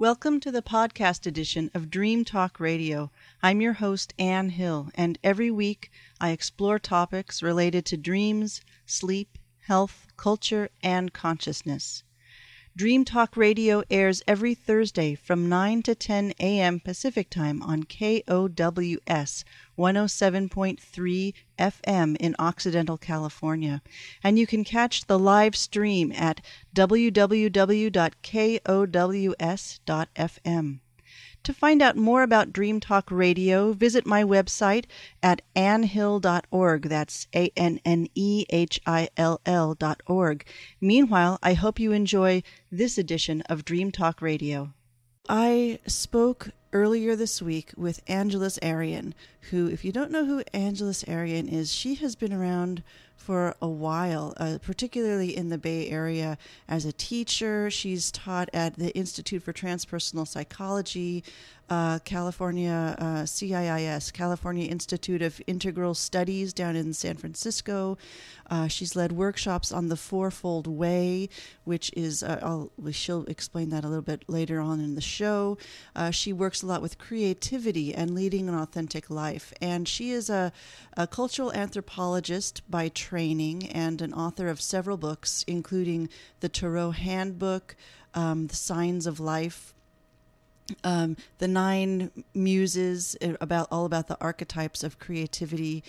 Welcome to the podcast edition of Dream Talk Radio. I'm your host, Anne Hill, and every week I explore topics related to dreams, sleep, health, culture, and consciousness. Dream Talk Radio airs every Thursday from 9 to 10 a.m. Pacific Time on KOWS 107.3 FM in Occidental California. And you can catch the live stream at www.kows.fm. To find out more about Dream Talk Radio, visit my website at annehill.org. That's A N N E H I L L.org. Meanwhile, I hope you enjoy this edition of Dream Talk Radio. I spoke earlier this week with Angeles Arrien, who, if you don't know who Angeles Arrien is, she has been around for a while, uh, particularly in the Bay Area as a teacher. She's taught at the Institute for Transpersonal Psychology, uh, California uh, CIIS, California Institute of Integral Studies down in San Francisco. Uh, she's led workshops on the Fourfold Way, which is, uh, I'll, she'll explain that a little bit later on in the show. Uh, she works a lot with creativity and leading an authentic life. And she is a, a cultural anthropologist by training and an author of several books, including the Tarot Handbook, um, The Signs of Life, um, the nine muses uh, about all about the archetypes of creativity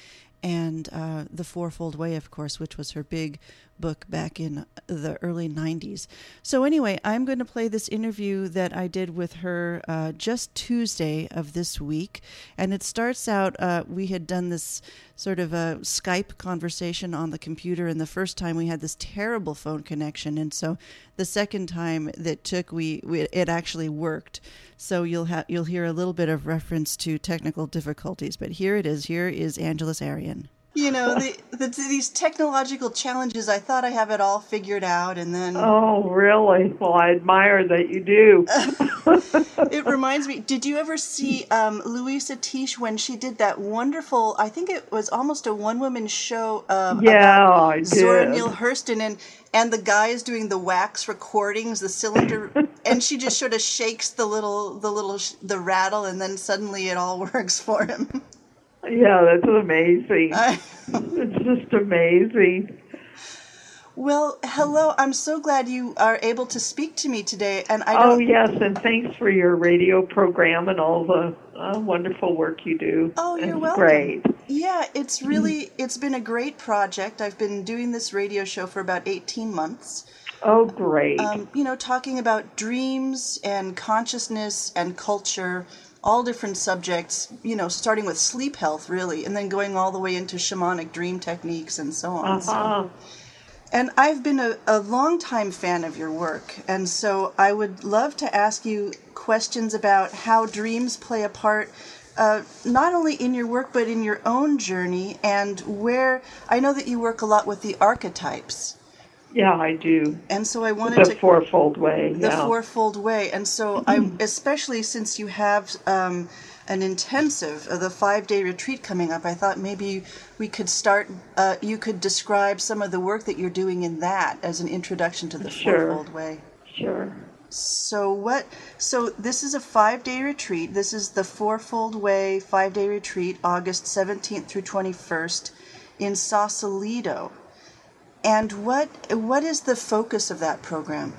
and uh, the fourfold way of course which was her big book back in the early 90s so anyway i'm going to play this interview that i did with her uh, just tuesday of this week. And it starts out uh, we had done this sort of a skype conversation on the computer and the first time we had this terrible phone connection. And so the second time that took we, we it actually worked. So you'll have you'll hear a little bit of reference to technical difficulties. But here it is. Here is Angeles Arrien you know the, the, these technological challenges i thought i have it all figured out and then oh really? Well i admire that you do. It reminds me did you ever see um, louisa tiche when she did that wonderful i think it was almost a one-woman show um, yeah I did. zora neale hurston and and the guy is doing the wax recordings the cylinder and she just sort of shakes the little the little the rattle and then suddenly it all works for him yeah, that's amazing. it's just amazing. Well, hello. I'm so glad you are able to speak to me today. And I oh yes, and thanks for your radio program and all the uh, wonderful work you do. Oh, you're it's welcome. Great. Yeah, it's really it's been a great project. I've been doing this radio show for about 18 months. Oh, great. Um, you know, talking about dreams and consciousness and culture all different subjects, you know, starting with sleep health, really, and then going all the way into shamanic dream techniques and so on. Uh-huh. So, and I've been a, a long time fan of your work, and so I would love to ask you questions about how dreams play a part. Uh, not only in your work but in your own journey and where I know that you work a lot with the archetypes yeah, I do. And so I wanted the to fourfold way. The yeah. fourfold way, and so I, especially since you have um, an intensive, uh, the five day retreat coming up, I thought maybe we could start. Uh, you could describe some of the work that you're doing in that as an introduction to the sure. fourfold way. Sure. So what? So this is a five day retreat. This is the fourfold way five day retreat, August 17th through 21st, in Sausalito. And what what is the focus of that program?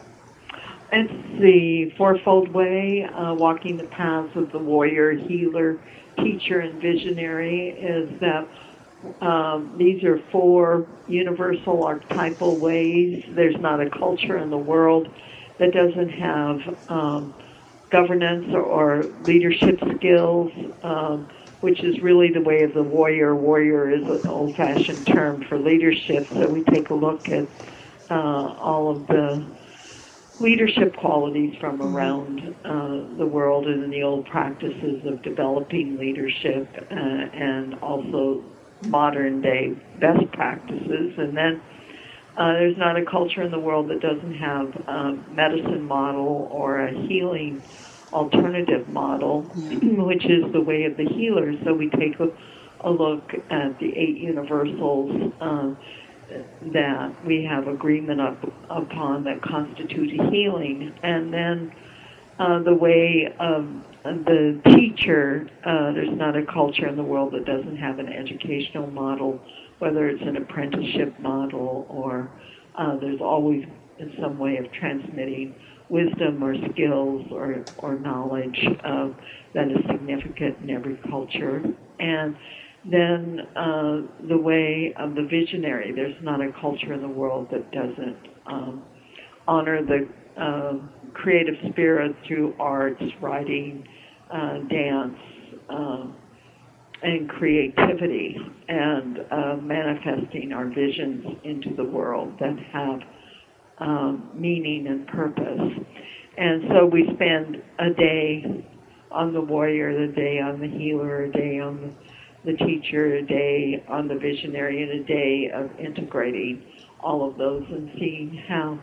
It's the Fourfold Way, uh, walking the paths of the warrior, healer, teacher, and visionary. Is that um, these are four universal archetypal ways. There's not a culture in the world that doesn't have um, governance or, or, leadership skills. Um, which is really the way of the warrior. Warrior is an old fashioned term for leadership. So we take a look at uh, all of the leadership qualities from mm-hmm. around uh, the world and in the old practices of developing leadership uh, and also modern day best practices. And then uh, there's not a culture in the world that doesn't have a medicine model or a healing alternative model, which is the way of the healer. So we take a, a look at the eight universals um, that we have agreement up, upon that constitute healing, and then uh, the way of the teacher, uh, there's not a culture in the world that doesn't have an educational model, whether it's an apprenticeship model or uh, there's always in some way of transmitting wisdom or skills or, or knowledge uh, that is significant in every culture. And then uh, the way of the visionary, there's not a culture in the world that doesn't um, honor the uh, creative spirit through arts, writing, uh, dance, uh, and creativity, and uh, manifesting our visions into the world that have um, meaning and purpose. And so we spend a day on the warrior, a day on the healer, a day on the, teacher, a day on the visionary, and a day of integrating all of those and seeing how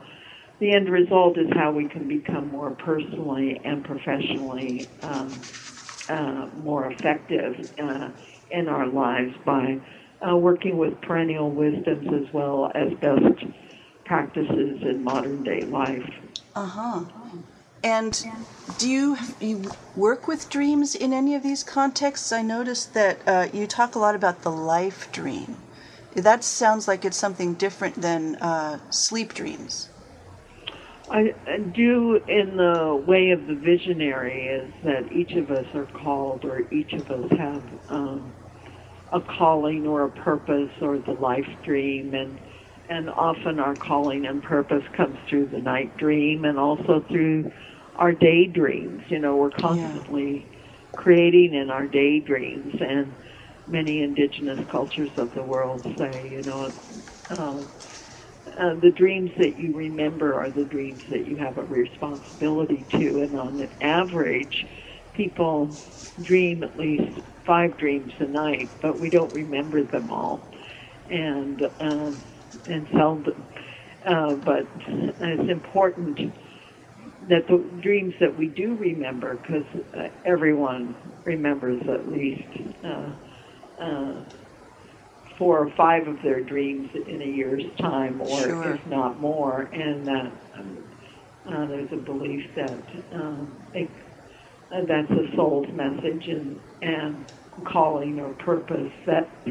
the end result is how we can become more personally and professionally um, uh, more effective uh, in our lives by uh, working with perennial wisdoms as well as best practices in modern day life. Uh huh. And do you, you work with dreams in any of these contexts? I noticed that uh, you talk a lot about the life dream. That sounds like it's something different than uh, sleep dreams. I do in the way of the visionary is that each of us are called or each of us have um, a calling or a purpose or the life dream and and often our calling and purpose comes through the night dream and also through our daydreams. You know, we're constantly yeah. creating in our daydreams and many indigenous cultures of the world say, you know, uh, uh, the dreams that you remember are the dreams that you have a responsibility to. And on an average, people dream at least five dreams a night, but we don't remember them all. And um, and seldom, uh, but it's important that the dreams that we do remember, because uh, everyone remembers at least uh, uh four or five of their dreams in a year's time, or sure. if not more, and that uh, there's a belief that um, it, uh, that's a soul's message and, and calling or purpose that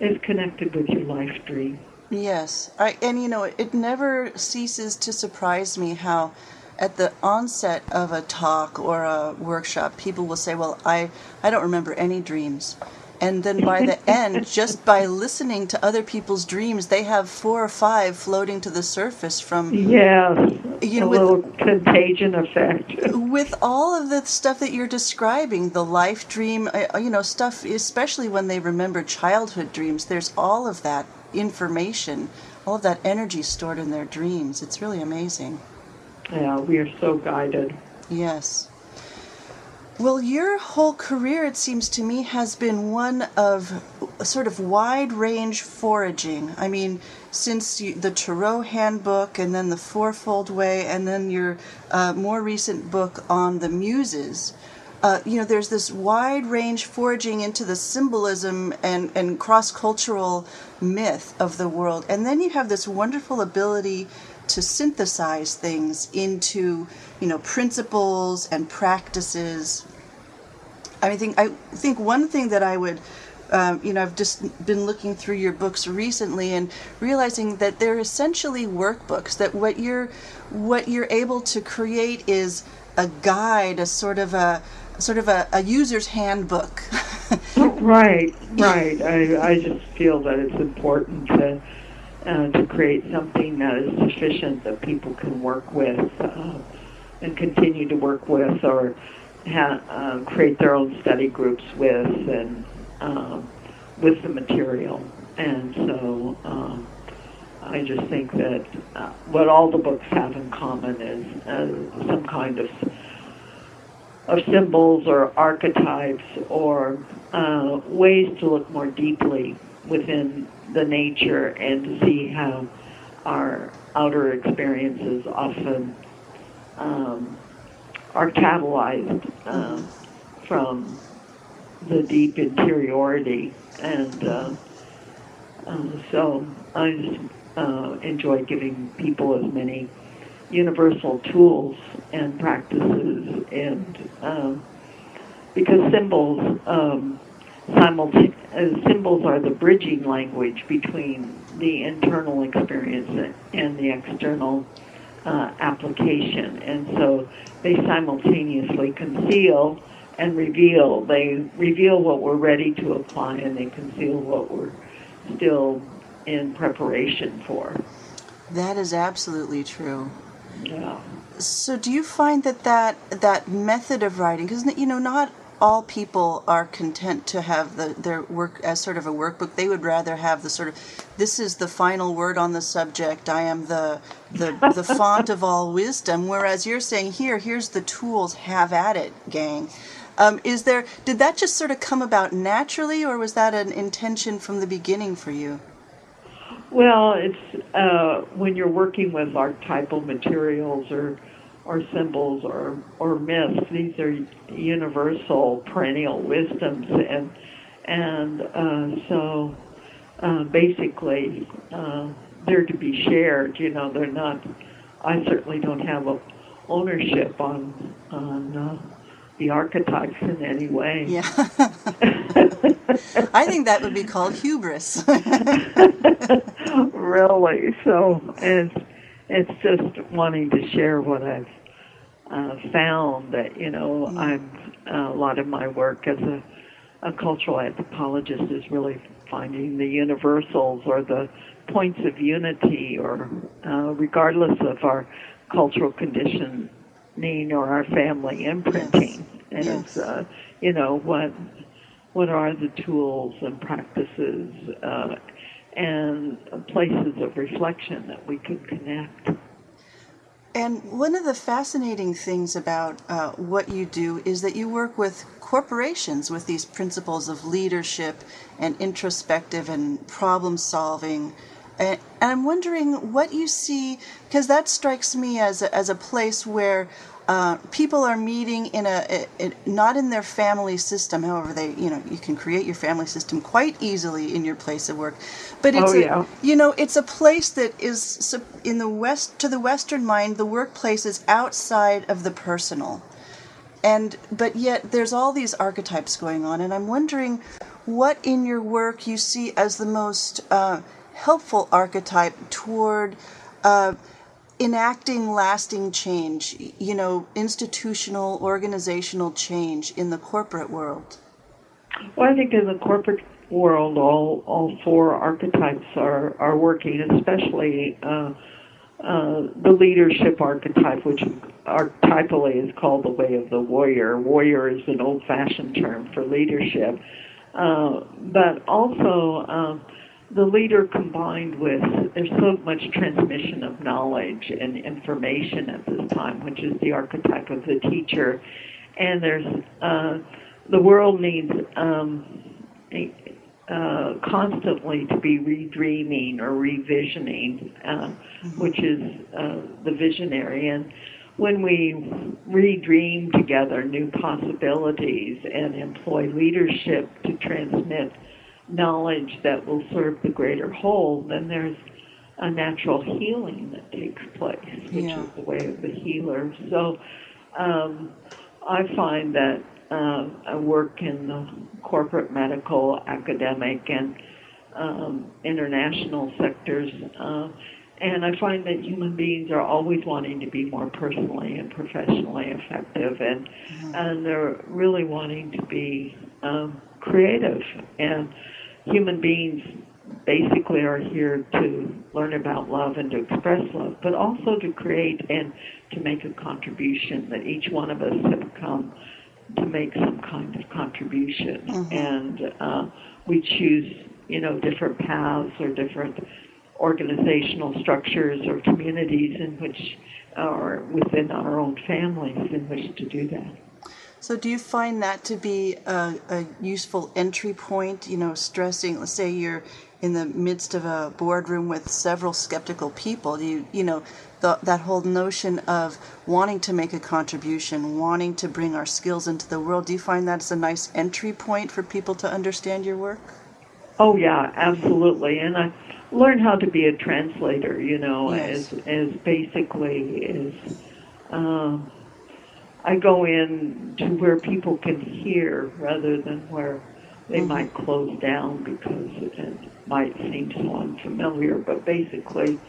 is connected with your life dream. Yes, I, and you know, it never ceases to surprise me how at the onset of a talk or a workshop, people will say, "Well, I I don't remember any dreams." and then by the end just by listening to other people's dreams they have four or five floating to the surface from yeah you know a with, little contagion effect. with all of the stuff that you're describing the life dream uh, you know stuff especially when they remember childhood dreams there's all of that information all of that energy stored in their dreams it's really amazing yeah we are so guided yes well, your whole career, it seems to me, has been one of sort of wide range foraging. I mean, since you, the Tarot Handbook, and then the Fourfold Way, and then your uh, more recent book on the Muses. Uh, you know, there's this wide range foraging into the symbolism and, and cross cultural myth of the world. And then you have this wonderful ability to synthesize things into you know principles and practices. I think I think one thing that I would um, you know, I've just been looking through your books recently and realizing that they're essentially workbooks. That what you're what you're able to create is a guide, a sort of a sort of a, a user's handbook. right, right. I I just feel that it's important to uh, to create something that is sufficient that people can work with uh, and continue to work with or ha- uh, create their own study groups with and um, with the material. And so um, I just think that uh, what all the books have in common is uh, some kind of of symbols or archetypes or uh, ways to look more deeply within the nature and to see how our outer experiences often um, are catalyzed um, from the deep interiority. And uh, uh, so I just uh, enjoy giving people as many universal tools and practices, and um, because symbols um, uh, symbols are the bridging language between the internal experience and the external uh, application, and so they simultaneously conceal and reveal. They reveal what we're ready to apply, and they conceal what we're still in preparation for. That is absolutely true. Yeah. So, do you find that that, that method of writing, because you know, not all people are content to have the, their work as sort of a workbook. They would rather have the sort of, this is the final word on the subject. I am the the, the font of all wisdom. Whereas you're saying here, here's the tools. Have at it, gang. Um, is there? Did that just sort of come about naturally, or was that an intention from the beginning for you? Well, it's uh, when you're working with archetypal materials or or symbols or or myths. These are universal, perennial wisdoms, and and uh, so uh, basically uh, they're to be shared. You know, they're not. I certainly don't have a ownership on on uh, the archetypes in any way. Yeah. I think that would be called hubris. really. So it's it's just wanting to share what I've uh, found that you know mm. I'm uh, a lot of my work as a a cultural anthropologist is really finding the universals or the points of unity or uh, regardless of our cultural condition mean or our family imprinting. Yes. And yes. Uh, you know what what are the tools and practices uh, and places of reflection that we can connect. And one of the fascinating things about uh, what you do is that you work with corporations with these principles of leadership and introspective and problem solving. And I'm wondering what you see, because that strikes me as a, as a place where uh, people are meeting in a, a, a, not in their family system. However, they you know you can create your family system quite easily in your place of work, but it's oh, yeah. a, you know it's a place that is in the west to the Western mind. The workplace is outside of the personal, and but yet there's all these archetypes going on, and I'm wondering what in your work you see as the most uh, helpful archetype toward. Uh, enacting lasting change, you know, institutional, organizational change in the corporate world? Well, I think in the corporate world, all all four archetypes are are working, especially uh, uh, the leadership archetype, which archetypally is called the way of the warrior. Warrior is an old-fashioned term for leadership, uh, but also um, the leader combined with there's so much transmission of knowledge and information at this time, which is the archetype of the teacher, and there's uh, the world needs um, uh, constantly to be redreaming or revisioning, uh, mm-hmm. which is uh, the visionary and when we redream together new possibilities and employ leadership to transmit knowledge that will serve the greater whole, then there's a natural healing that takes place, which yeah. is the way of the healer. So um, I find that uh, I work in the corporate, medical, academic, and um, international sectors. Uh, and I find that human beings are always wanting to be more personally and professionally effective, and mm-hmm. and they're really wanting to be um, creative. And human beings basically are here to learn about love and to express love, but also to create and to make a contribution. That each one of us have come to make some kind of contribution, mm-hmm. and uh, we choose, you know, different paths or different organizational structures or communities in which, or within our own families, in which to do that. So, do you find that to be a, a, useful entry point? You know, stressing, let's say you're in the midst of a boardroom with several skeptical people. Do you, you know, the, that whole notion of wanting to make a contribution, wanting to bring our skills into the world, do you find that's a nice entry point for people to understand your work? Oh yeah, absolutely. And I learned how to be a translator. You know, Yes. as as basically is. Um, I go in to where people can hear rather than where they Mhm. might close down because it might seem so unfamiliar. But basically,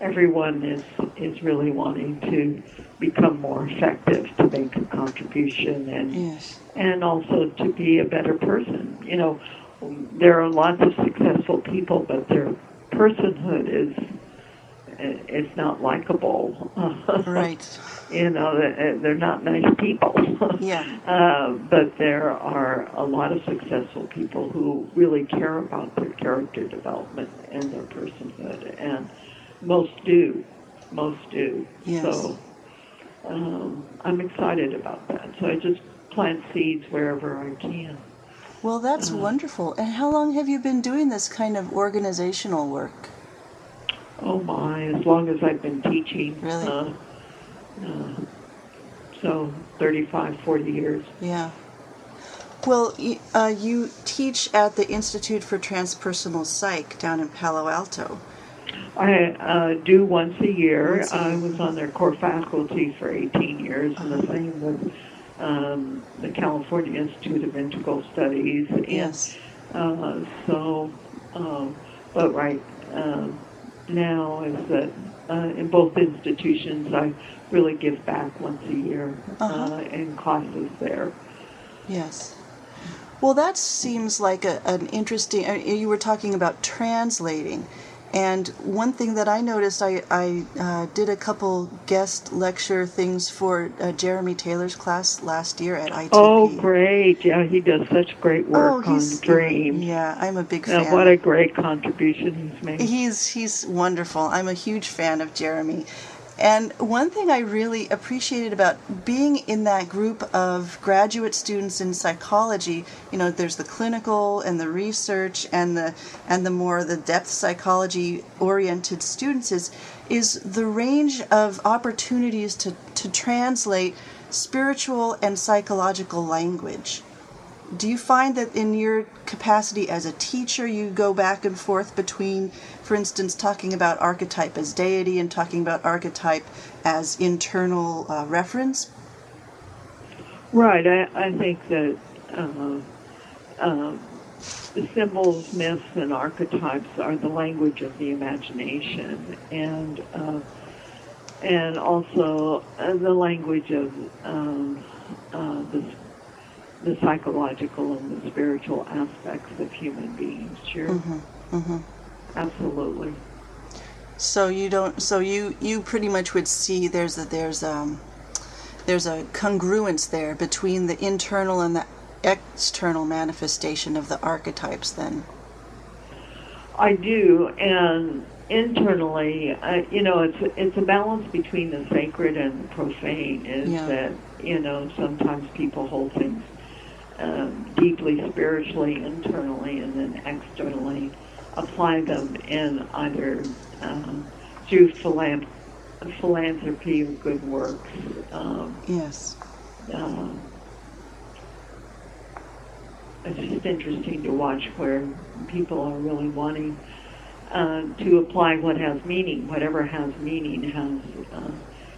everyone is is really wanting to become more effective to make a contribution and Yes. and also to be a better person. You know, there are lots of successful people, but their personhood is is not likable. Right. you know, they're they're not nice people. Yeah. Uh, but there are a lot of successful people who really care about their character development and their personhood, and most do. Most do. Yes. So um, I'm excited about that. So I just plant seeds wherever I can. Well, that's Uh-huh. wonderful. And how long have you been doing this kind of organizational work? Oh my, as long as I've been teaching. Really? Uh, uh, so 35, 40 years. Yeah. Well, uh, you teach at the Institute for Transpersonal Psych down in Palo Alto. I uh, do once a year. Once a I year. was on their core faculty for 18 years, and the Uh-huh. same with um, the California Institute of Integral Studies. And, Yes. Uh, so, um, but right um, now is that uh, in both institutions, I really give back once a year Uh-huh. uh, in classes there. Yes. Well, that seems like a, an interesting. Uh, you were talking about translating, and one thing that I noticed, I, I uh, did a couple guest lecture things for uh, Jeremy Taylor's class last year at ITP. Oh, great! Yeah, he does such great work Oh, on Dream. Yeah, I'm a big Uh, fan. what a great contribution he's made. He's he's wonderful. I'm a huge fan of Jeremy. And one thing I really appreciated about being in that group of graduate students in psychology, you know, there's the clinical and the research and the and the more the depth psychology oriented students is is the range of opportunities to, to translate spiritual and psychological language. Do you find that in your capacity as a teacher, you go back and forth between, for instance, talking about archetype as deity and talking about archetype as internal uh, reference? Right. I, I think that uh, uh, the symbols, myths, and archetypes are the language of the imagination, and uh, and also uh, the language of um, uh, the the psychological and the spiritual aspects of human beings. Sure, hmm absolutely. So you don't. So you you pretty much would see there's a there's um there's a congruence there between the internal and the external manifestation of the archetypes. Then. I do, and internally, uh, you know, it's it's a balance between the sacred and the profane. Is Yeah. that you know sometimes people hold things um, deeply spiritually internally, and then externally apply them in either um, through philan- philanthropy or good works. Um, Yes. um, it's just interesting to watch where people are really wanting uh, to apply what has meaning. Whatever has meaning has uh,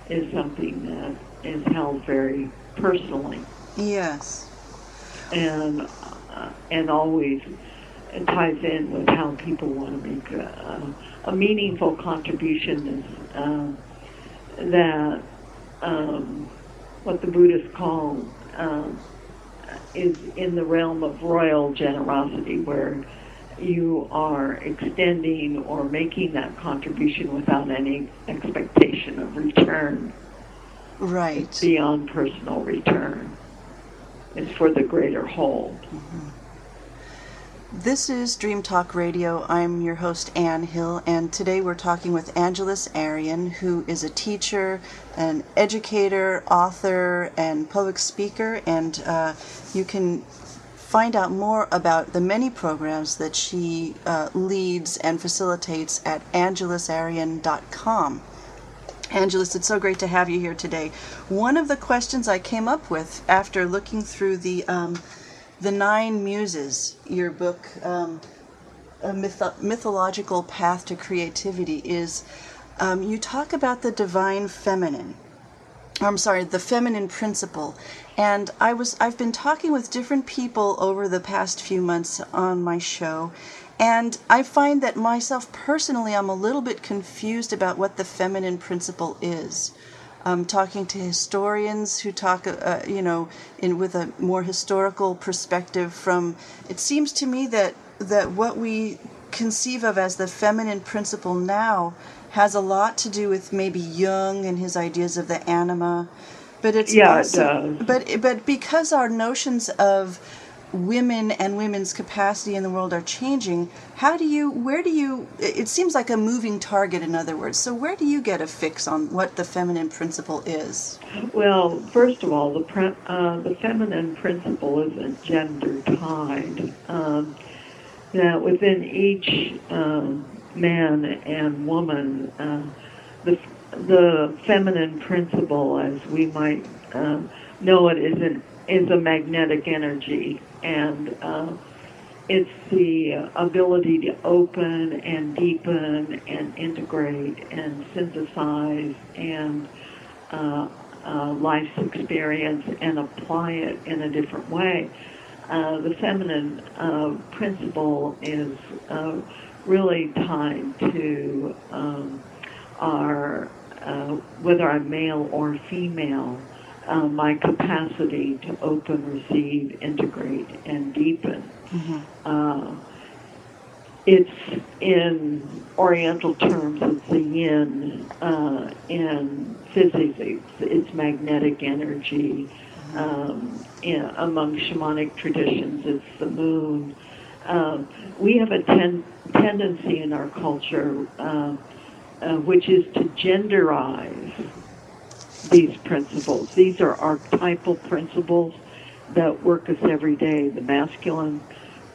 is something that is held very personally Yes. and uh, and always ties in with how people want to make a, a meaningful contribution. Is uh, that um, what the Buddhists call um, is in the realm of royal generosity, where you are extending or making that contribution without any expectation of return Right. beyond personal return. It's for the greater whole. This is Dream Talk Radio. I'm your host, Anne Hill, and today we're talking with Angeles Arrien, who is a teacher, an educator, author, and public speaker. And uh, you can find out more about the many programs that she uh, leads and facilitates at angelesarrien.com. Angelus, it's so great to have you here today. One of the questions I came up with after looking through the um, the Nine Muses, your book, um, a myth- mythological path to creativity is um, you talk about the divine feminine. I'm sorry, the feminine principle. And I was I've been talking with different people over the past few months on my show, and I find that myself personally I'm a little bit confused about what the feminine principle is. Um, talking to historians who talk, uh, uh, you know, in with a more historical perspective. From it seems to me that that what we conceive of as the feminine principle now has a lot to do with maybe Jung and his ideas of the anima, but it's yeah, also, it does. but but because our notions of women and women's capacity in the world are changing, how do you where do you it seems like a moving target in other words. So where do you get a fix on what the feminine principle is? Well, first of all, the pre- uh, the feminine principle isn't gender tied. Um, that within each um, man and woman, uh, the the feminine principle, as we might um, know it, is an is a magnetic energy, and uh, it's the ability to open and deepen and integrate and synthesize and uh, uh, life's experience and apply it in a different way. Uh, the feminine uh, principle is uh, really tied to um, our, whether I'm male or female, uh, my capacity to open, receive, integrate, and deepen. Uh, it's in Oriental terms, it's the yin. Uh, in physics, it's, it's magnetic energy. Um, in, among shamanic traditions, it's the moon. Um, we have a ten, tendency in our culture, uh, uh, which is to genderize these principles. These are archetypal principles that work us every day. The masculine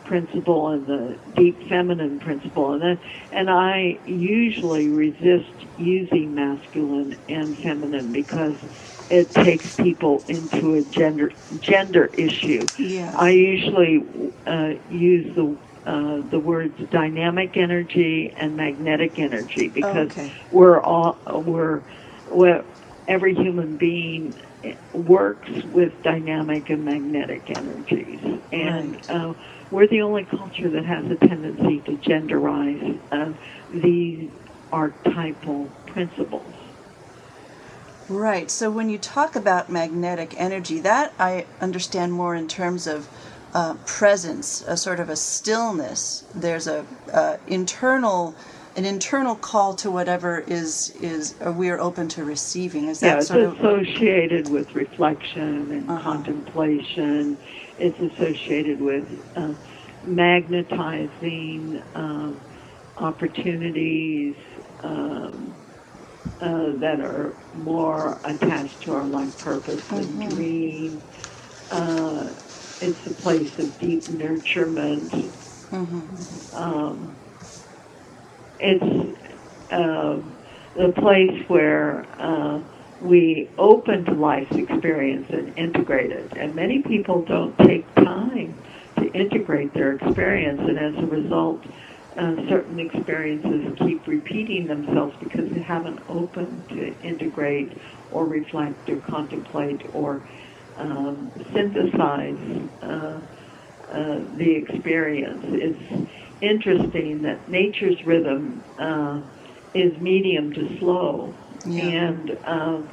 principle and the deep feminine principle, and then, and I usually resist using masculine and feminine because it takes people into a gender gender issue. Yeah. I usually uh, use the uh, the words dynamic energy and magnetic energy because Okay. we're all we're, we're every human being works with dynamic and magnetic energies, and Right. uh, we're the only culture that has a tendency to genderize uh, these archetypal principles. Right. So when you talk about magnetic energy, that I understand more in terms of uh, presence, a sort of a stillness. There's a uh, internal, an internal call to whatever is is uh, we are open to receiving. Is that Yeah, it's sort of associated with reflection and Uh-huh. contemplation. It's associated with uh, magnetizing um, opportunities um, uh, that are more attached to our life purpose than Mhm. dream. Uh, it's a place of deep nurturement. Mhm. Um, it's uh, the place where uh, we open to life's experience and integrate it. And many people don't take time to integrate their experience, and as a result, uh, certain experiences keep repeating themselves because they haven't opened to integrate or reflect or contemplate or um, synthesize uh, uh, the experience. It's interesting that nature's rhythm uh, is medium to slow, Yeah. and um,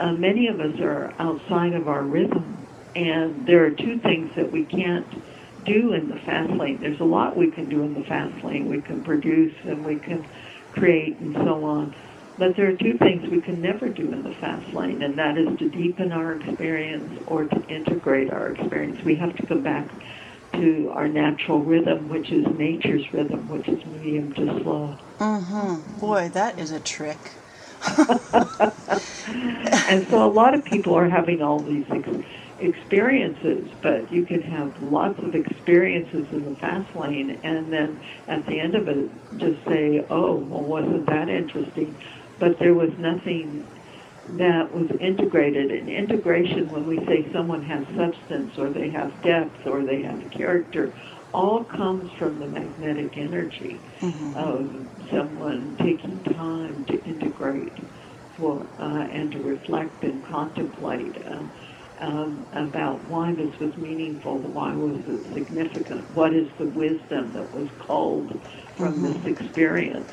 uh, many of us are outside of our rhythm. And there are two things that we can't do in the fast lane. There's a lot we can do in the fast lane. We can produce and we can create and so on. But there are two things we can never do in the fast lane, and that is to deepen our experience or to integrate our experience. We have to come back to our natural rhythm, which is nature's rhythm, which is medium to slow. Mm-hmm. Boy, that is a trick. and so a lot of people are having all these ex- experiences, but you can have lots of experiences in the fast lane, and then at the end of it, just say, "Oh, well, wasn't that interesting?" But there was nothing that was integrated. And integration, when we say someone has substance, or they have depth, or they have character, all comes from the magnetic energy Mhm. of someone taking time to integrate for uh, and to reflect and contemplate uh, um, about why this was meaningful, why was it significant, what is the wisdom that was culled from Mhm. this experience.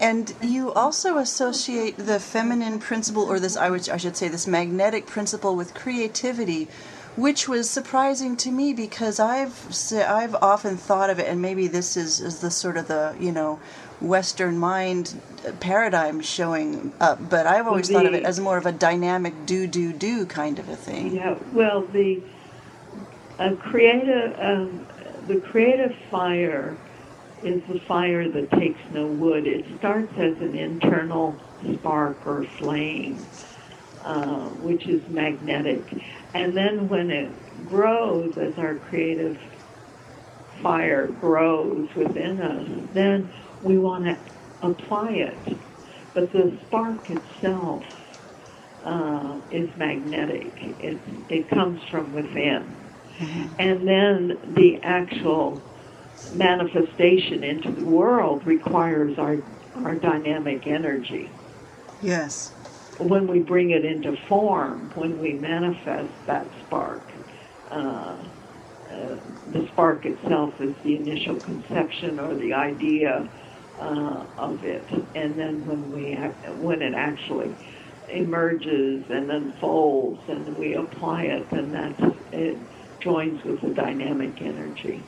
And you also associate the feminine principle, or this, I, would, I should say, this magnetic principle with creativity, which was surprising to me because I've I've often thought of it, and maybe this is, is the sort of the you know Western mind paradigm showing up, but I've always thought of it as more of a dynamic do do do kind of a thing. Yeah, well, the uh, creative, um, the creative fire is the fire that takes no wood. It starts as an internal spark or flame, uh, which is magnetic, and then when it grows, as our creative fire grows within us, then we want to apply it. But the spark itself uh, is magnetic. It, it comes from within. And then the actual manifestation into the world requires our, our dynamic energy. Yes. When we bring it into form, when we manifest that spark, uh, uh, the spark itself is the initial conception or the idea uh, of it, and then when we when it actually emerges and unfolds, and we apply it, then that's it joins with the dynamic energy.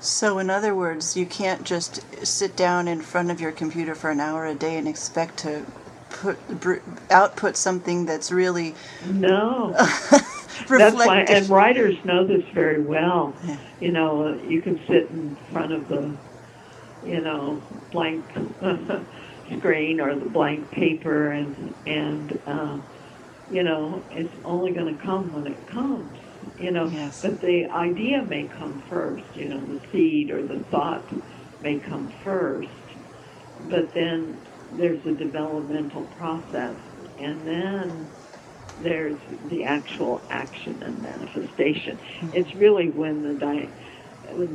So, in other words, you can't just sit down in front of your computer for an hour a day and expect to put br- output something that's really No, that's why, and writers know this very well. Yeah. You know, uh, you can sit in front of the, you know, blank screen or the blank paper, and and uh, you know, it's only going to come when it comes. You know, Yes. but the idea may come first. You know, the seed or the thought may come first, but then there's a developmental process, and then there's the actual action and manifestation. It's really when the di-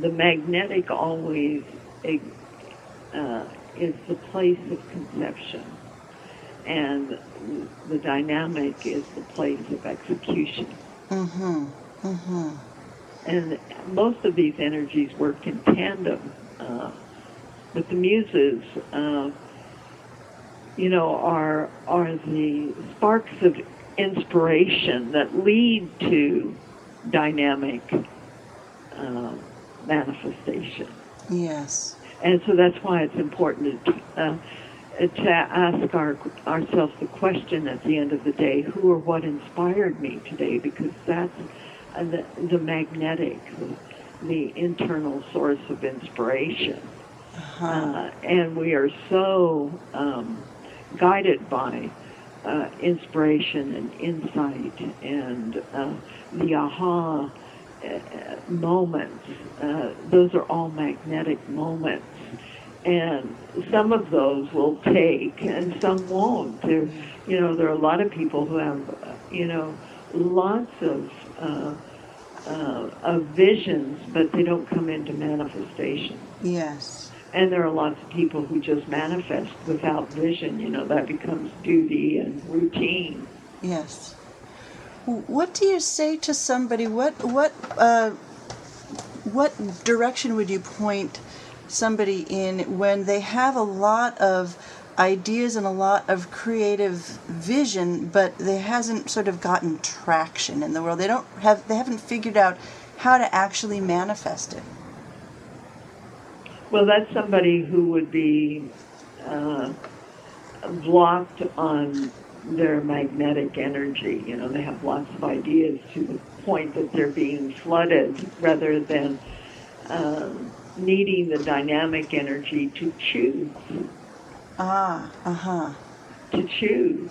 the magnetic always uh, is the place of conception, and the dynamic is the place of execution. Mm-hmm. Mm-hmm. And most of these energies work in tandem. Uh, but the muses, uh, you know, are are the sparks of inspiration that lead to dynamic uh, manifestation. Yes. And so that's why it's important to, uh, to ask our, ourselves the question at the end of the day, who or what inspired me today? Because that's the, the magnetic, the, the internal source of inspiration. Uh-huh. Uh, and we are so um, guided by uh, inspiration and insight and uh, the aha uh, moments. Uh, those are all magnetic moments. And some of those will take and some won't. There, you know, there are a lot of people who have, you know, lots of, uh, uh, of visions, but they don't come into manifestation. yes. And there are lots of people who just manifest without vision. You know, that becomes duty and routine. Yes. What do you say to somebody? What what uh, what direction would you point somebody in when they have a lot of ideas and a lot of creative vision, but they hasn't sort of gotten traction in the world? They don't have they haven't figured out how to actually manifest it. Well, that's somebody who would be uh, blocked on their magnetic energy. You know, they have lots of ideas to the point that they're being flooded rather than um, needing the dynamic energy to choose. Ah, uh huh. To choose.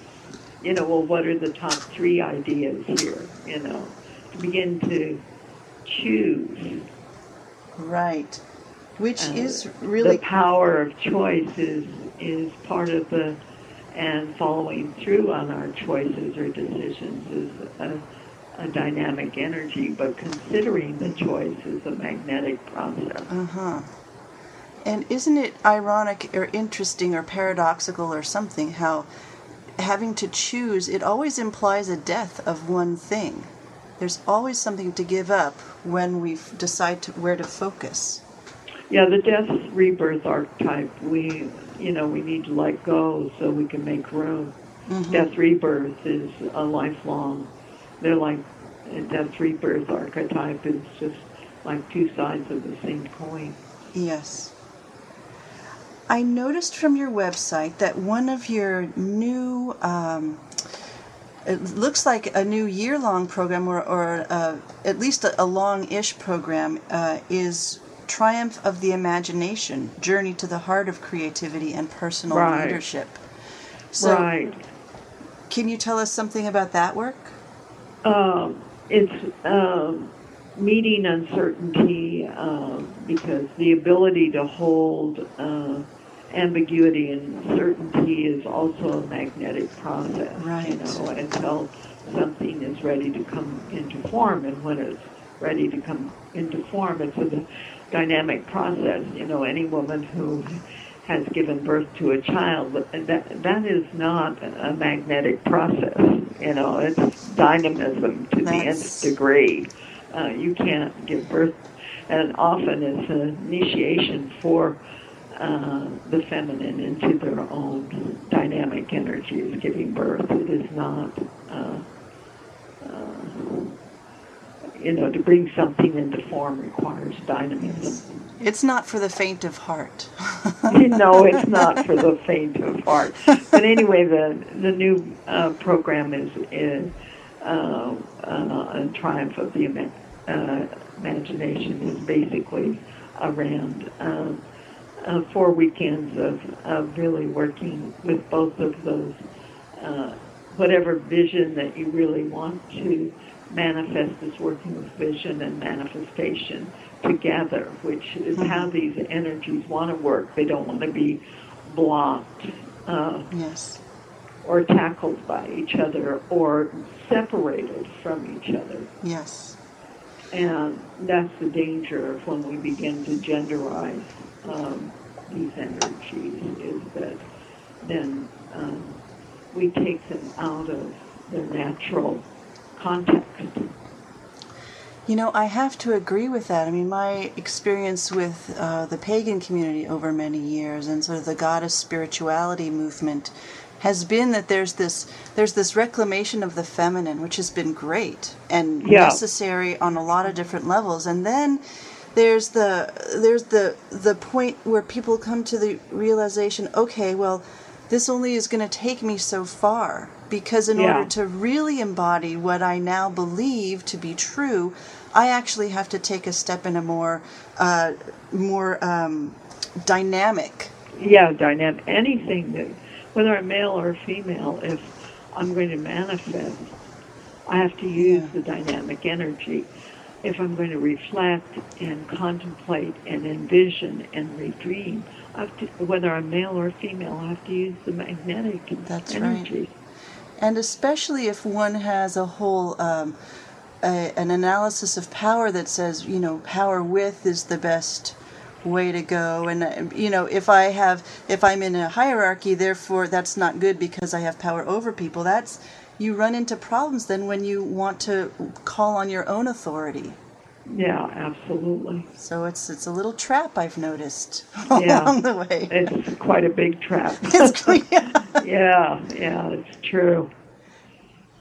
You know, well, what are the top three ideas here? You know, to begin to choose. Right. Which Uh, is really the power of choice is is part of the and following through on our choices or decisions is a a dynamic energy, but considering the choice is a magnetic process. Uh huh. And isn't it ironic or interesting or paradoxical or something how having to choose, it always implies a death of one thing. There's always something to give up when we decide to, where to focus. Yeah, the death rebirth archetype, we, you know, we need to let go so we can make room. Mm-hmm. Death rebirth is a lifelong. They're like death rebirth archetype is just like two sides of the same coin. Yes. I noticed from your website that one of your new, um, it looks like a new year long program or, or uh, at least a, a long ish program, uh, is Triumph of the Imagination Journey to the Heart of Creativity and Personal right. Leadership. So, right. Can you tell us something about that work? Um, it's um, meeting uncertainty uh, because the ability to hold uh, ambiguity and certainty is also a magnetic process. Right. You know, until something is ready to come into form, and when it's ready to come into form, it's a dynamic process. You know, any woman who has given birth to a child, that that is not a magnetic process. You know, it's dynamism to That's... the nth degree. Uh, you can't give birth, and often it's an initiation for uh, the feminine into their own dynamic energies, giving birth. It is not, uh, uh, you know, to bring something into form requires dynamism. It's not for the faint of heart. you no, it's not for the faint of heart. But anyway, the the new uh, program is is uh, uh, a triumph of the uh, imagination is basically around um, uh, four weekends of, of really working with both of those, uh, whatever vision that you really want to manifest is working with vision and manifestation together, which is mm-hmm. how these energies want to work. They don't want to be blocked. Uh, yes. Or tackled by each other or separated from each other. Yes. And that's the danger of when we begin to genderize um, these energies is that then um, we take them out of their natural context. You know, I have to agree with that. I mean, my experience with uh, the pagan community over many years and sort of the goddess spirituality movement has been that there's this there's this reclamation of the feminine, which has been great and yeah. necessary on a lot of different levels. And then there's the there's the the point where people come to the realization okay well this only is going to take me so far because in yeah. order to really embody what i now believe to be true i actually have to take a step in a more uh, more um, dynamic yeah dynamic anything that whether i'm male or female if i'm going to manifest i have to use yeah. the dynamic energy if I'm going to reflect and contemplate and envision and redream, I have to, whether I'm male or female, I have to use the magnetic That's energy. Right. And especially if one has a whole um, a, an analysis of power that says, you know, power with is the best way to go and uh, you know if i have if i'm in a hierarchy therefore that's not good because i have power over people that's you run into problems then when you want to call on your own authority. Yeah, absolutely. So it's it's a little trap I've noticed yeah, along the way. It's quite a big trap. it's, yeah. yeah, yeah, it's true.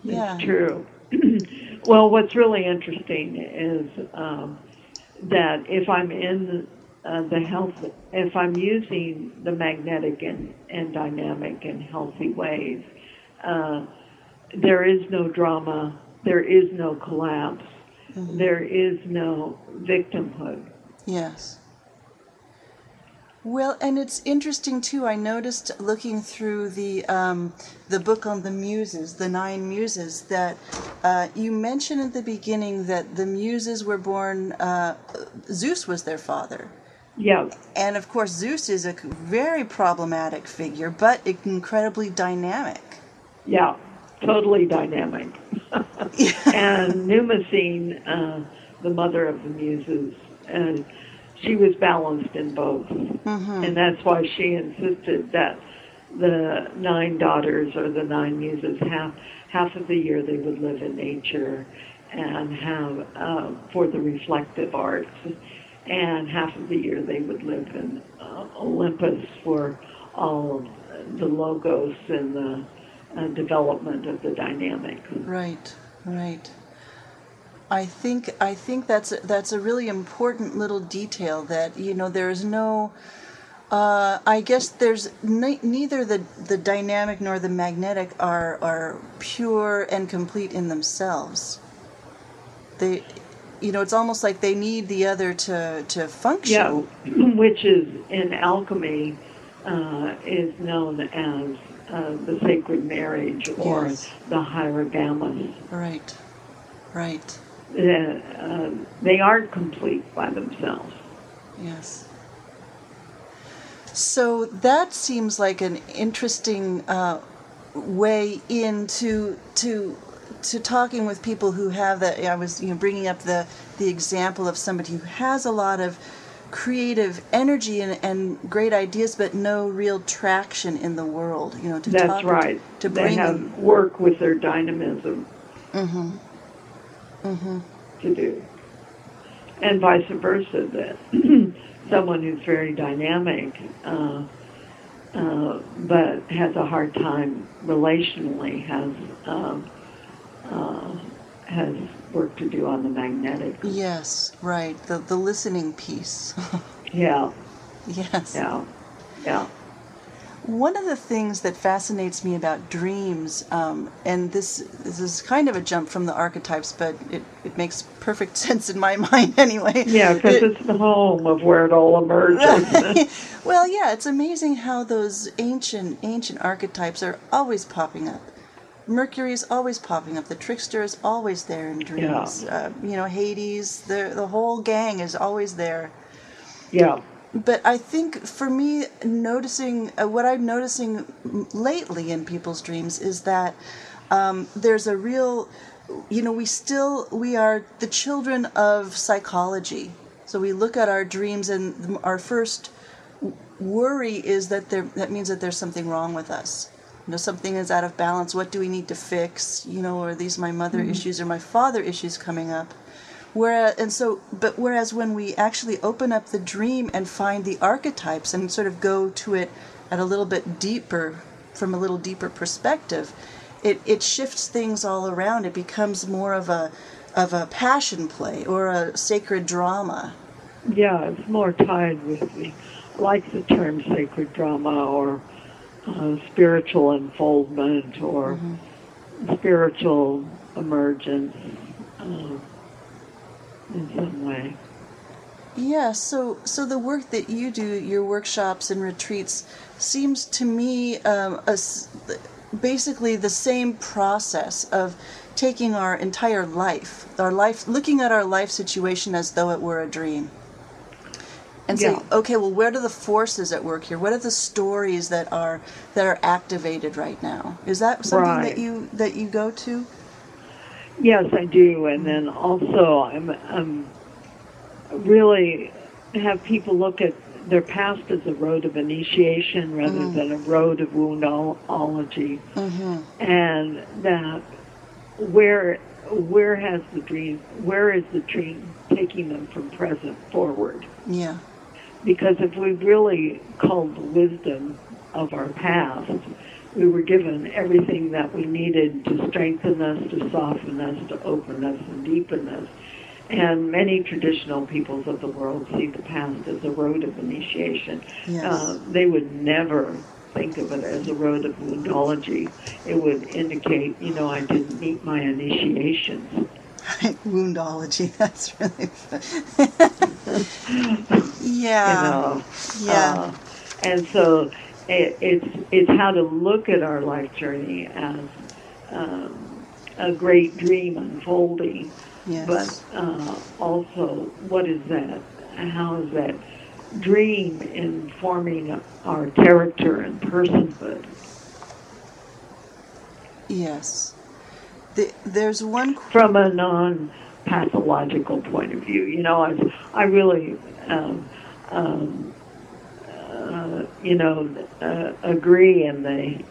Yeah. It's true. well, what's really interesting is um, that if I'm in uh, the health, if I'm using the magnetic and, and dynamic in healthy ways, uh, there is no drama, there is no collapse, mm-hmm. there is no victimhood. Yes. Well, and it's interesting too. I noticed looking through the um, the book on the muses, the nine muses, that uh, you mentioned at the beginning that the muses were born. Uh, Zeus was their father. Yeah. And of course, Zeus is a very problematic figure, but incredibly dynamic. Yeah totally dynamic. and Mnemosyne, uh, the mother of the muses, and she was balanced in both, Mm-hmm. and that's why she insisted that the nine daughters or the nine muses half half of the year they would live in nature and have uh, for the reflective arts, and half of the year they would live in uh, Olympus for all of the logos and the uh, development of the dynamic. Right, right. I think I think that's a, that's a really important little detail that you know there's no. Uh, I guess there's ne- neither the the dynamic nor the magnetic are are pure and complete in themselves. They, you know, it's almost like they need the other to to function. Yeah, which is in alchemy uh, is known as uh, the sacred marriage or Yes. the hieros gamos. Right, right. Uh, uh, they aren't complete by themselves. Yes. So that seems like an interesting uh, way into to to talking with people who have that. I was you know bringing up the the example of somebody who has a lot of creative energy and, and great ideas, but no real traction in the world. You know, to That's talk right. To, they bring have them. work with their dynamism Mm-hmm. Mm-hmm. to do, and vice versa. That someone who's very dynamic. Uh, uh, but has a hard time relationally, has um, uh, has work to do on the magnetic. Yes, right. The the listening piece. Yeah, yes. yeah, yeah. One of the things that fascinates me about dreams, um, and this this is kind of a jump from the archetypes, but it, it makes perfect sense in my mind anyway. Yeah, because It- it's the home of where it all emerges. well, yeah, it's amazing how those ancient ancient archetypes are always popping up. Mercury is always popping up. The trickster is always there in dreams. Uh, you know, Hades, the the whole gang is always there. yeah, but I think for me, noticing uh, what I'm noticing lately in people's dreams is that um, there's a real, you know, we still we are the children of psychology. So we look at our dreams, and our first worry is that there that means that there's something wrong with us. You know, something is out of balance. What do we need to fix? You know, are these my mother mm-hmm. issues or my father issues coming up? Whereas, and so, but whereas when we actually open up the dream and find the archetypes and sort of go to it at a little bit deeper, from a little deeper perspective, it, it shifts things all around. It becomes more of a of a passion play or a sacred drama. yeah. It's more tied with the, like the term sacred drama or uh, spiritual unfoldment or spiritual emergence uh, in some way. Yeah, so so the work that you do, your workshops and retreats, seems to me um, a basically the same process of taking our entire life, our life, looking at our life situation as though it were a dream, and Yeah. okay, well, where are the forces at work here? What are the stories that are that are activated right now? Is that something Right. that you that you go to? Yes, I do, and then also I'm, I'm really have people look at their past as a road of initiation rather than a road of woundology, Mm-hmm. and that where where has the dream where is the dream taking them from present forward? Yeah. Because if we really culled the wisdom of our past, we were given everything that we needed to strengthen us, to soften us, to open us, and deepen us. And many traditional peoples of the world see the past as a road of initiation. Yes. Uh, they would never think of it as a road of woundology. It would indicate, you know, I didn't meet my initiations. Woundology. That's really fun. yeah. you know. Yeah. Uh, and so it, it's it's how to look at our life journey as um, a great dream unfolding, yes. but uh, also what is that? How is that dream informing our character and personhood? Yes. The, there's one from a non-pathological point of view. You know, I I really. Um, um, uh, you know, uh, agree in the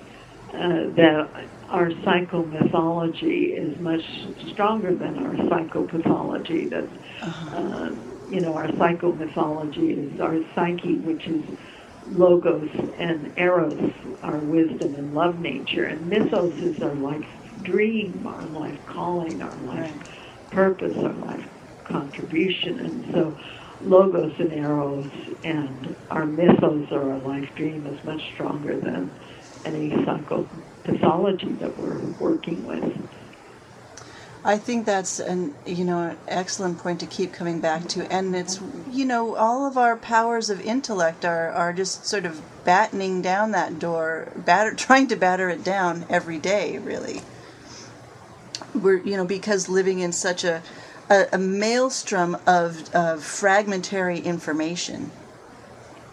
uh, that our psychomythology is much stronger than our psychopathology. That uh-huh. uh, you know, our psychomythology is our psyche, which is logos and eros, our wisdom and love nature, and mythos is our life dream, our life calling, our life right. purpose, our life contribution, and so logos and eros and our mythos or our life dream is much stronger than any psychopathology that we're working with. I think that's an you know an excellent point to keep coming back to, and it's you know all of our powers of intellect are are just sort of battening down that door, batter trying to batter it down every day. Really, we're you know because living in such a a, a maelstrom of, of fragmentary information.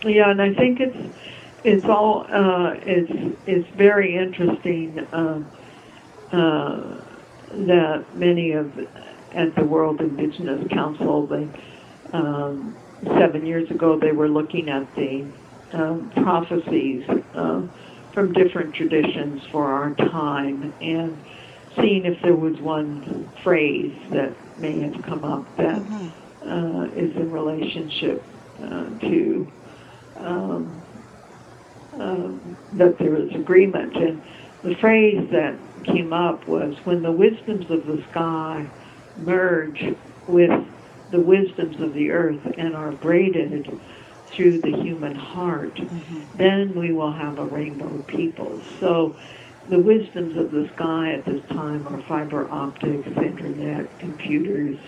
Yeah, and I think it's it's all uh, it's it's very interesting uh, uh, that many of at the World Indigenous Council they um, seven years ago they were looking at the um, prophecies uh, from different traditions for our time and seeing if there was one phrase that may have come up that mm-hmm. uh, is in relationship uh, to um, um, that there is agreement. And the phrase that came up was when the wisdoms of the sky merge with the wisdoms of the earth and are braided through the human heart, mm-hmm. then we will have a rainbow people. So the wisdoms of the sky at this time are fiber optics, internet, computers,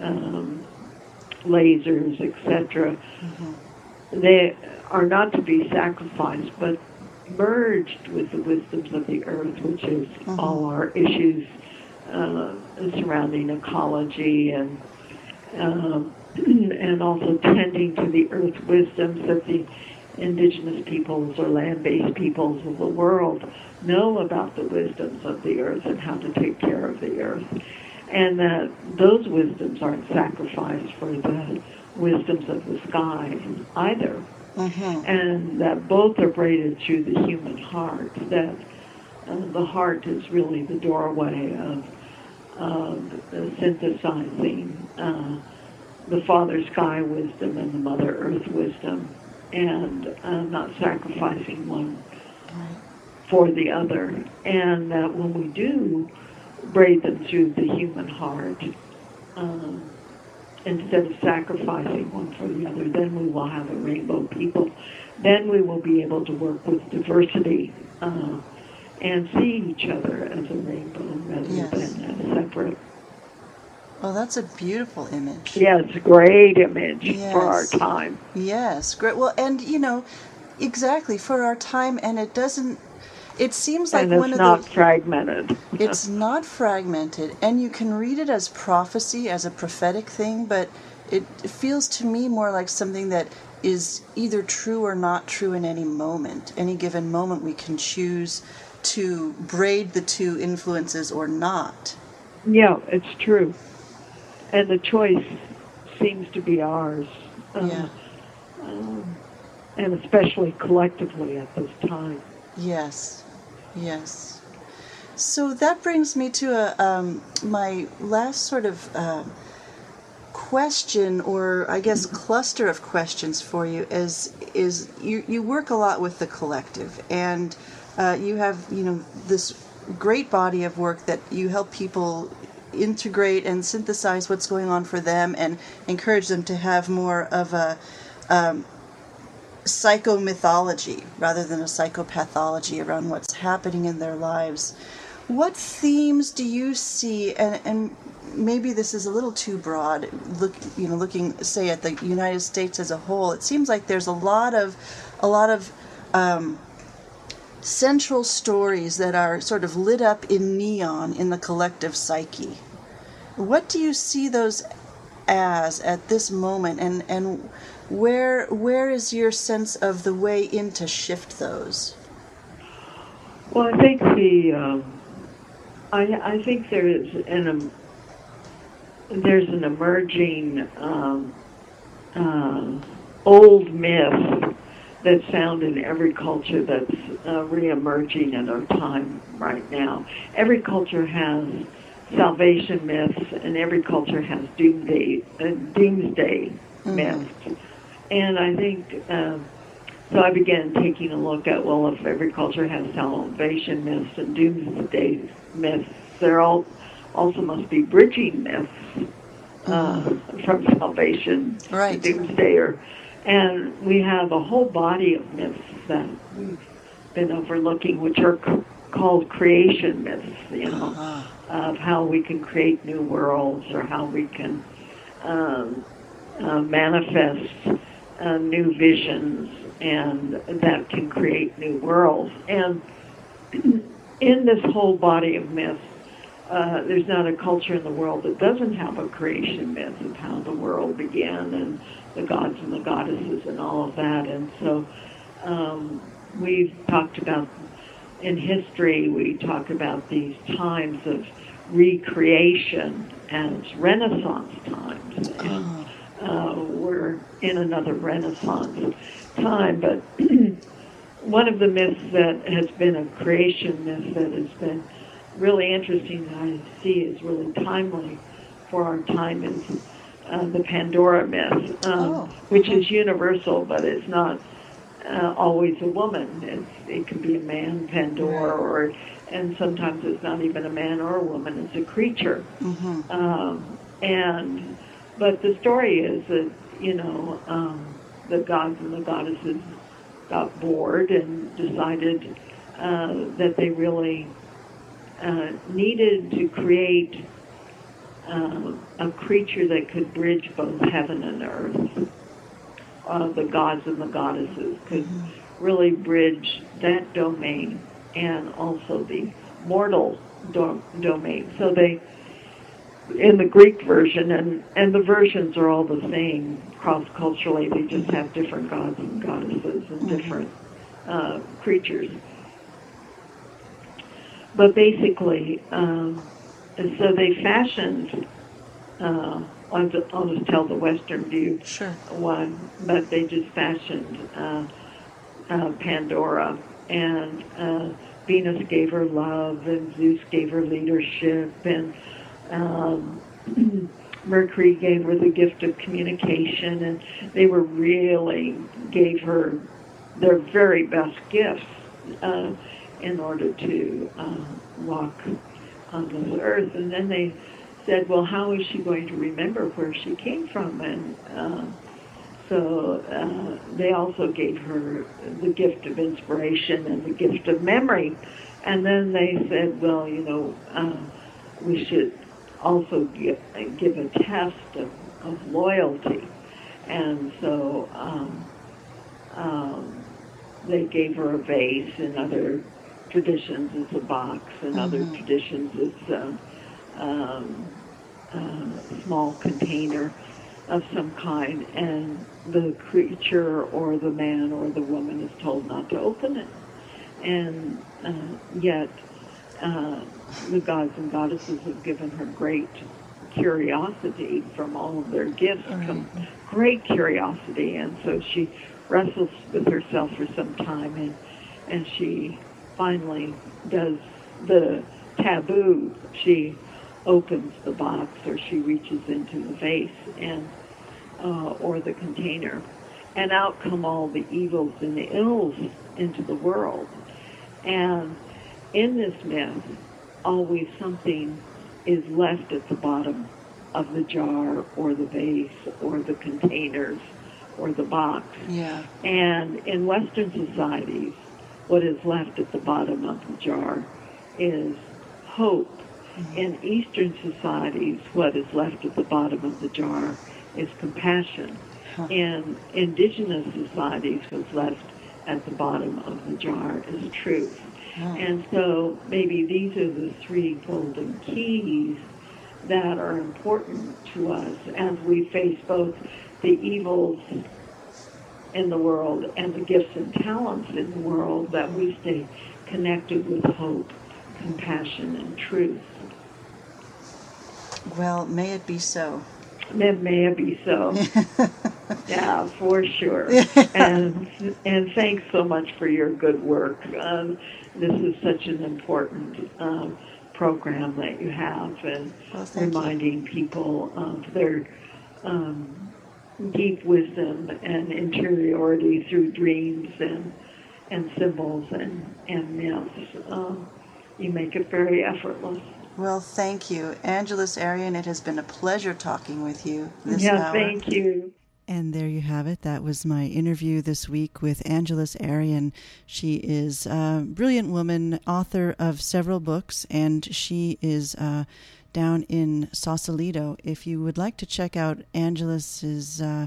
um, lasers, etc. Mm-hmm. They are not to be sacrificed, but merged with the wisdoms of the earth, which is mm-hmm. all our issues uh, surrounding ecology and um, and also tending to the earth wisdoms that the indigenous peoples or land-based peoples of the world know about the wisdoms of the earth and how to take care of the earth. And that those wisdoms aren't sacrificed for the wisdoms of the sky either. Mm-hmm. And that both are braided through the human heart, that uh, the heart is really the doorway of, of synthesizing uh, the Father Sky wisdom and the Mother Earth wisdom and uh, not sacrificing one for the other. And that when we do braid them through the human heart, um, instead of sacrificing one for the other, then we will have a rainbow people. Then we will be able to work with diversity uh, and see each other as a rainbow rather yes. than as separate. Well, that's a beautiful image. Yes, a great image yes. for our time. Yes, great. Well, and you know, exactly for our time, and it doesn't it seems like one of not the, fragmented. it's not fragmented, and you can read it as prophecy, as a prophetic thing, but it feels to me more like something that is either true or not true in any moment. Any given moment, we can choose to braid the two influences or not. Yeah, it's true, and the choice seems to be ours. Um, yeah. Um, and especially collectively at this time. Yes. Yes. So that brings me to a, um, my last sort of uh, question, or I guess cluster of questions for you. Is is you you work a lot with the collective, and uh, you have you know this great body of work that you help people integrate and synthesize what's going on for them, and encourage them to have more of a um, psychomythology rather than a psychopathology around what's happening in their lives. What themes do you see, and, and maybe this is a little too broad, look, you know, looking, say, at the United States as a whole, it seems like there's a lot of, a lot of um, central stories that are sort of lit up in neon in the collective psyche. What do you see those as at this moment, and, and where where is your sense of the way in to shift those? Well, I think the um, I, I think there is an um, there's an emerging um, uh, old myth that's found in every culture that's uh, re-emerging in our time right now. Every culture has salvation myths, and every culture has doomsday uh, doomsday mm-hmm. myths. And I think um, so. I began taking a look at well, if every culture has salvation myths and doomsday myths, there all also must be bridging myths uh, mm-hmm. from salvation right. to doomsday, or and we have a whole body of myths that we've been overlooking, which are c- called creation myths. You know. Uh-huh of how we can create new worlds or how we can um, uh, manifest uh, new visions and that can create new worlds. And in this whole body of myths, uh, there's not a culture in the world that doesn't have a creation myth of how the world began and the gods and the goddesses and all of that. And so um, we've talked about in history, we talk about these times of recreation as Renaissance times. And uh, we're in another Renaissance time, but one of the myths that has been a creation myth that has been really interesting that I see is really timely for our time is uh, the Pandora myth, um, oh. which is universal, but it's not uh, always a woman. It's, it can be a man, Pandora, or and sometimes it's not even a man or a woman; it's a creature. Mm-hmm. Um, and but the story is that you know um, the gods and the goddesses got bored and decided uh, that they really uh, needed to create uh, a creature that could bridge both heaven and earth. Uh, the gods and the goddesses could really bridge that domain and also the mortal do- domain. So they, in the Greek version, and, and the versions are all the same cross culturally, they just have different gods and goddesses and mm-hmm. different uh, creatures. But basically, um, so they fashioned. Uh, I'll, just, I'll just tell the Western view sure. one, but they just fashioned uh, uh, Pandora and uh, Venus gave her love, and Zeus gave her leadership, and um, Mercury gave her the gift of communication, and they were really gave her their very best gifts uh, in order to uh, walk on this earth. And then they said, well, how is she going to remember where she came from? And uh, so uh, they also gave her the gift of inspiration and the gift of memory. And then they said, well, you know, uh, we should also give, give a test of, of loyalty. And so um, um, they gave her a vase. In other traditions, it's a box. In mm-hmm. other traditions, it's a, um, a small container of some kind, and the creature or the man or the woman is told not to open it. And uh, yet, uh, the gods and goddesses have given her great curiosity from all of their gifts, right. great curiosity, and so she wrestles with herself for some time, and and she finally does the taboo. She opens the box or she reaches into the vase and uh, or the container, and out come all the evils and the ills into the world. And in this myth, always something is left at the bottom of the jar or the vase or the containers or the box. Yeah. And in Western societies, what is left at the bottom of the jar is hope. Mm-hmm. In Eastern societies, what is left at the bottom of the jar is compassion. Huh. In indigenous societies, what's left at the bottom of the jar is truth. And so maybe these are the three golden keys that are important to us as we face both the evils in the world and the gifts and talents in the world that we stay connected with hope compassion and truth. Well, may it be so. It may it be so. yeah, for sure. and and thanks so much for your good work. Um, this is such an important um, program that you have, and Well, reminding you. people of their um, deep wisdom and interiority through dreams and and symbols and and myths. Um, you make it very effortless. Well, thank you. Angeles Arrien, it has been a pleasure talking with you this yeah, hour. thank you. And there you have it. That was my interview this week with Angeles Arrien. She is a brilliant woman, author of several books, and she is uh, down in Sausalito. If you would like to check out Angeles's uh,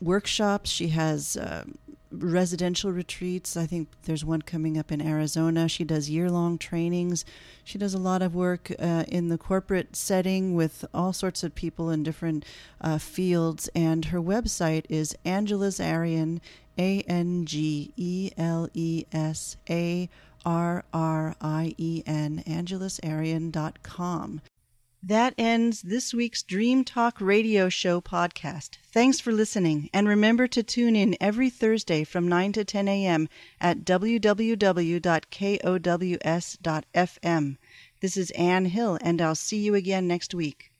workshops, she has. Uh, residential retreats. I think there's one coming up in Arizona. She does year long trainings. She does a lot of work uh, in the corporate setting with all sorts of people in different uh, fields. And her website is Angeles Arrien, A N G E L E S A R R I E N, angelesarrien.com. That ends this week's Dream Talk Radio Show podcast. Thanks for listening, and remember to tune in every Thursday from 9 to 10 a.m. at www.kows.fm. This is Anne Hill, and I'll see you again next week.